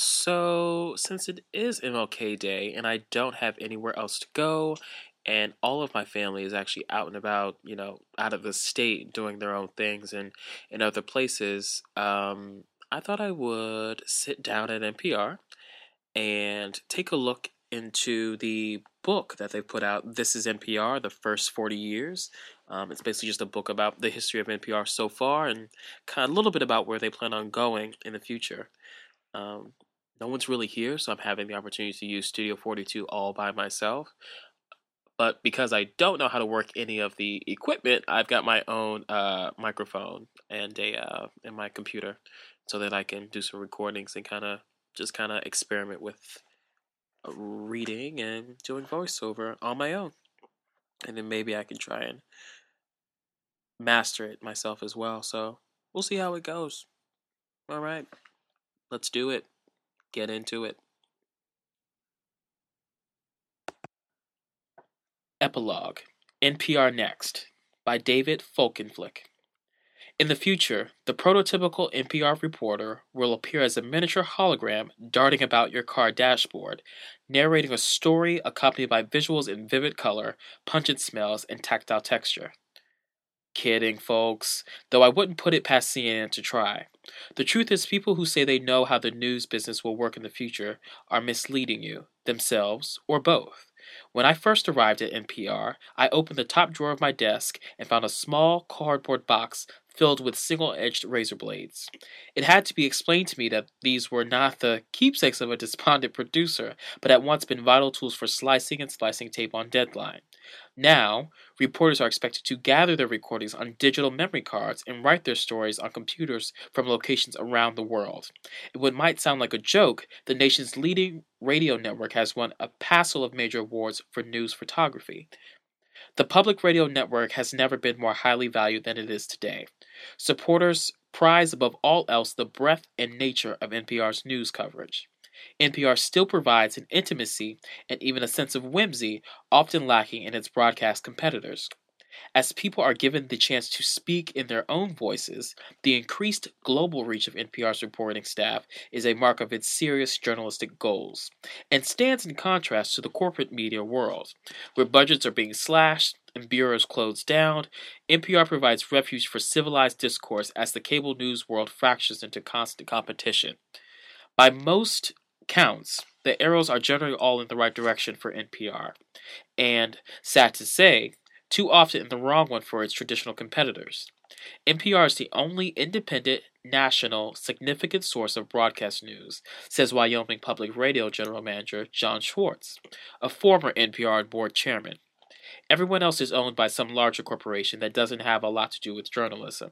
So, since it is MLK Day and I don't have anywhere else to go, and all of my family is actually out and about, you know, out of the state doing their own things and in other places, um, I thought I would sit down at NPR and take a look into the book that they put out. This is NPR, the first 40 years. Um, it's basically just a book about the history of NPR so far and kind of a little bit about where they plan on going in the future. Um, no one's really here, so I'm having the opportunity to use Studio 42 all by myself. But because I don't know how to work any of the equipment, I've got my own uh, microphone and a uh, and my computer, so that I can do some recordings and kind of just kind of experiment with reading and doing voiceover on my own, and then maybe I can try and master it myself as well. So we'll see how it goes. All right, let's do it. Get into it. Epilogue NPR Next by David Folkenflik. In the future, the prototypical NPR reporter will appear as a miniature hologram darting about your car dashboard, narrating a story accompanied by visuals in vivid color, pungent smells, and tactile texture. Kidding, folks, though I wouldn't put it past CNN to try. The truth is, people who say they know how the news business will work in the future are misleading you, themselves, or both. When I first arrived at NPR, I opened the top drawer of my desk and found a small cardboard box filled with single edged razor blades. It had to be explained to me that these were not the keepsakes of a despondent producer, but had once been vital tools for slicing and splicing tape on deadline. Now, reporters are expected to gather their recordings on digital memory cards and write their stories on computers from locations around the world. In what might sound like a joke, the nation's leading radio network has won a passel of major awards for news photography. The public radio network has never been more highly valued than it is today. Supporters prize above all else the breadth and nature of NPR's news coverage. NPR still provides an intimacy and even a sense of whimsy often lacking in its broadcast competitors. As people are given the chance to speak in their own voices, the increased global reach of NPR's reporting staff is a mark of its serious journalistic goals, and stands in contrast to the corporate media world, where budgets are being slashed and bureaus closed down. NPR provides refuge for civilized discourse as the cable news world fractures into constant competition. By most counts, the arrows are generally all in the right direction for NPR. And, sad to say, too often the wrong one for its traditional competitors. NPR is the only independent, national, significant source of broadcast news, says Wyoming Public Radio General Manager John Schwartz, a former NPR board chairman. Everyone else is owned by some larger corporation that doesn't have a lot to do with journalism.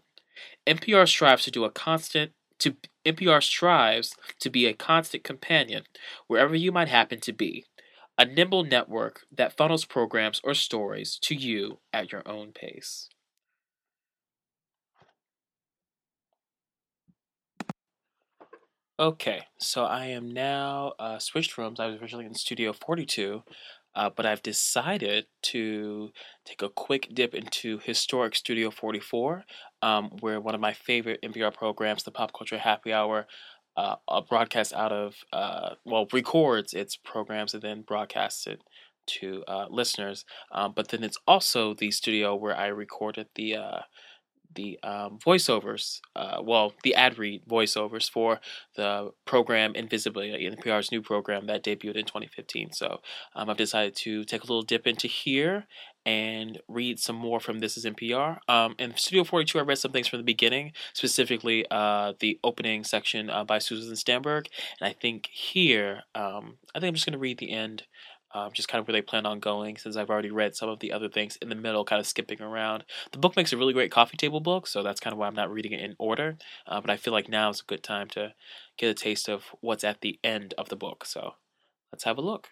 NPR strives to do a constant to NPR strives to be a constant companion wherever you might happen to be, a nimble network that funnels programs or stories to you at your own pace. Okay, so I am now uh, switched rooms. I was originally in Studio 42, uh, but I've decided to take a quick dip into historic Studio 44, um, where one of my favorite NPR programs, the Pop Culture Happy Hour, uh, broadcasts out of, uh, well, records its programs and then broadcasts it to uh, listeners. Um, but then it's also the studio where I recorded the uh, the um, voiceovers, uh, well, the ad read voiceovers for the program Invisibilia, NPR's new program that debuted in 2015. So um, I've decided to take a little dip into here and read some more from This is NPR. Um, in Studio 42, I read some things from the beginning, specifically uh, the opening section uh, by Susan Stamberg. And I think here, um, I think I'm just going to read the end um, just kind of where they plan on going since I've already read some of the other things in the middle, kind of skipping around. The book makes a really great coffee table book, so that's kind of why I'm not reading it in order. Uh, but I feel like now is a good time to get a taste of what's at the end of the book. So let's have a look.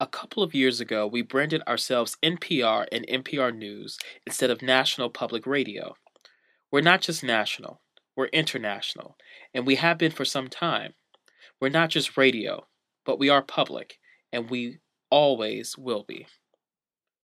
A couple of years ago, we branded ourselves NPR and NPR News instead of National Public Radio. We're not just national, we're international, and we have been for some time. We're not just radio, but we are public and we always will be.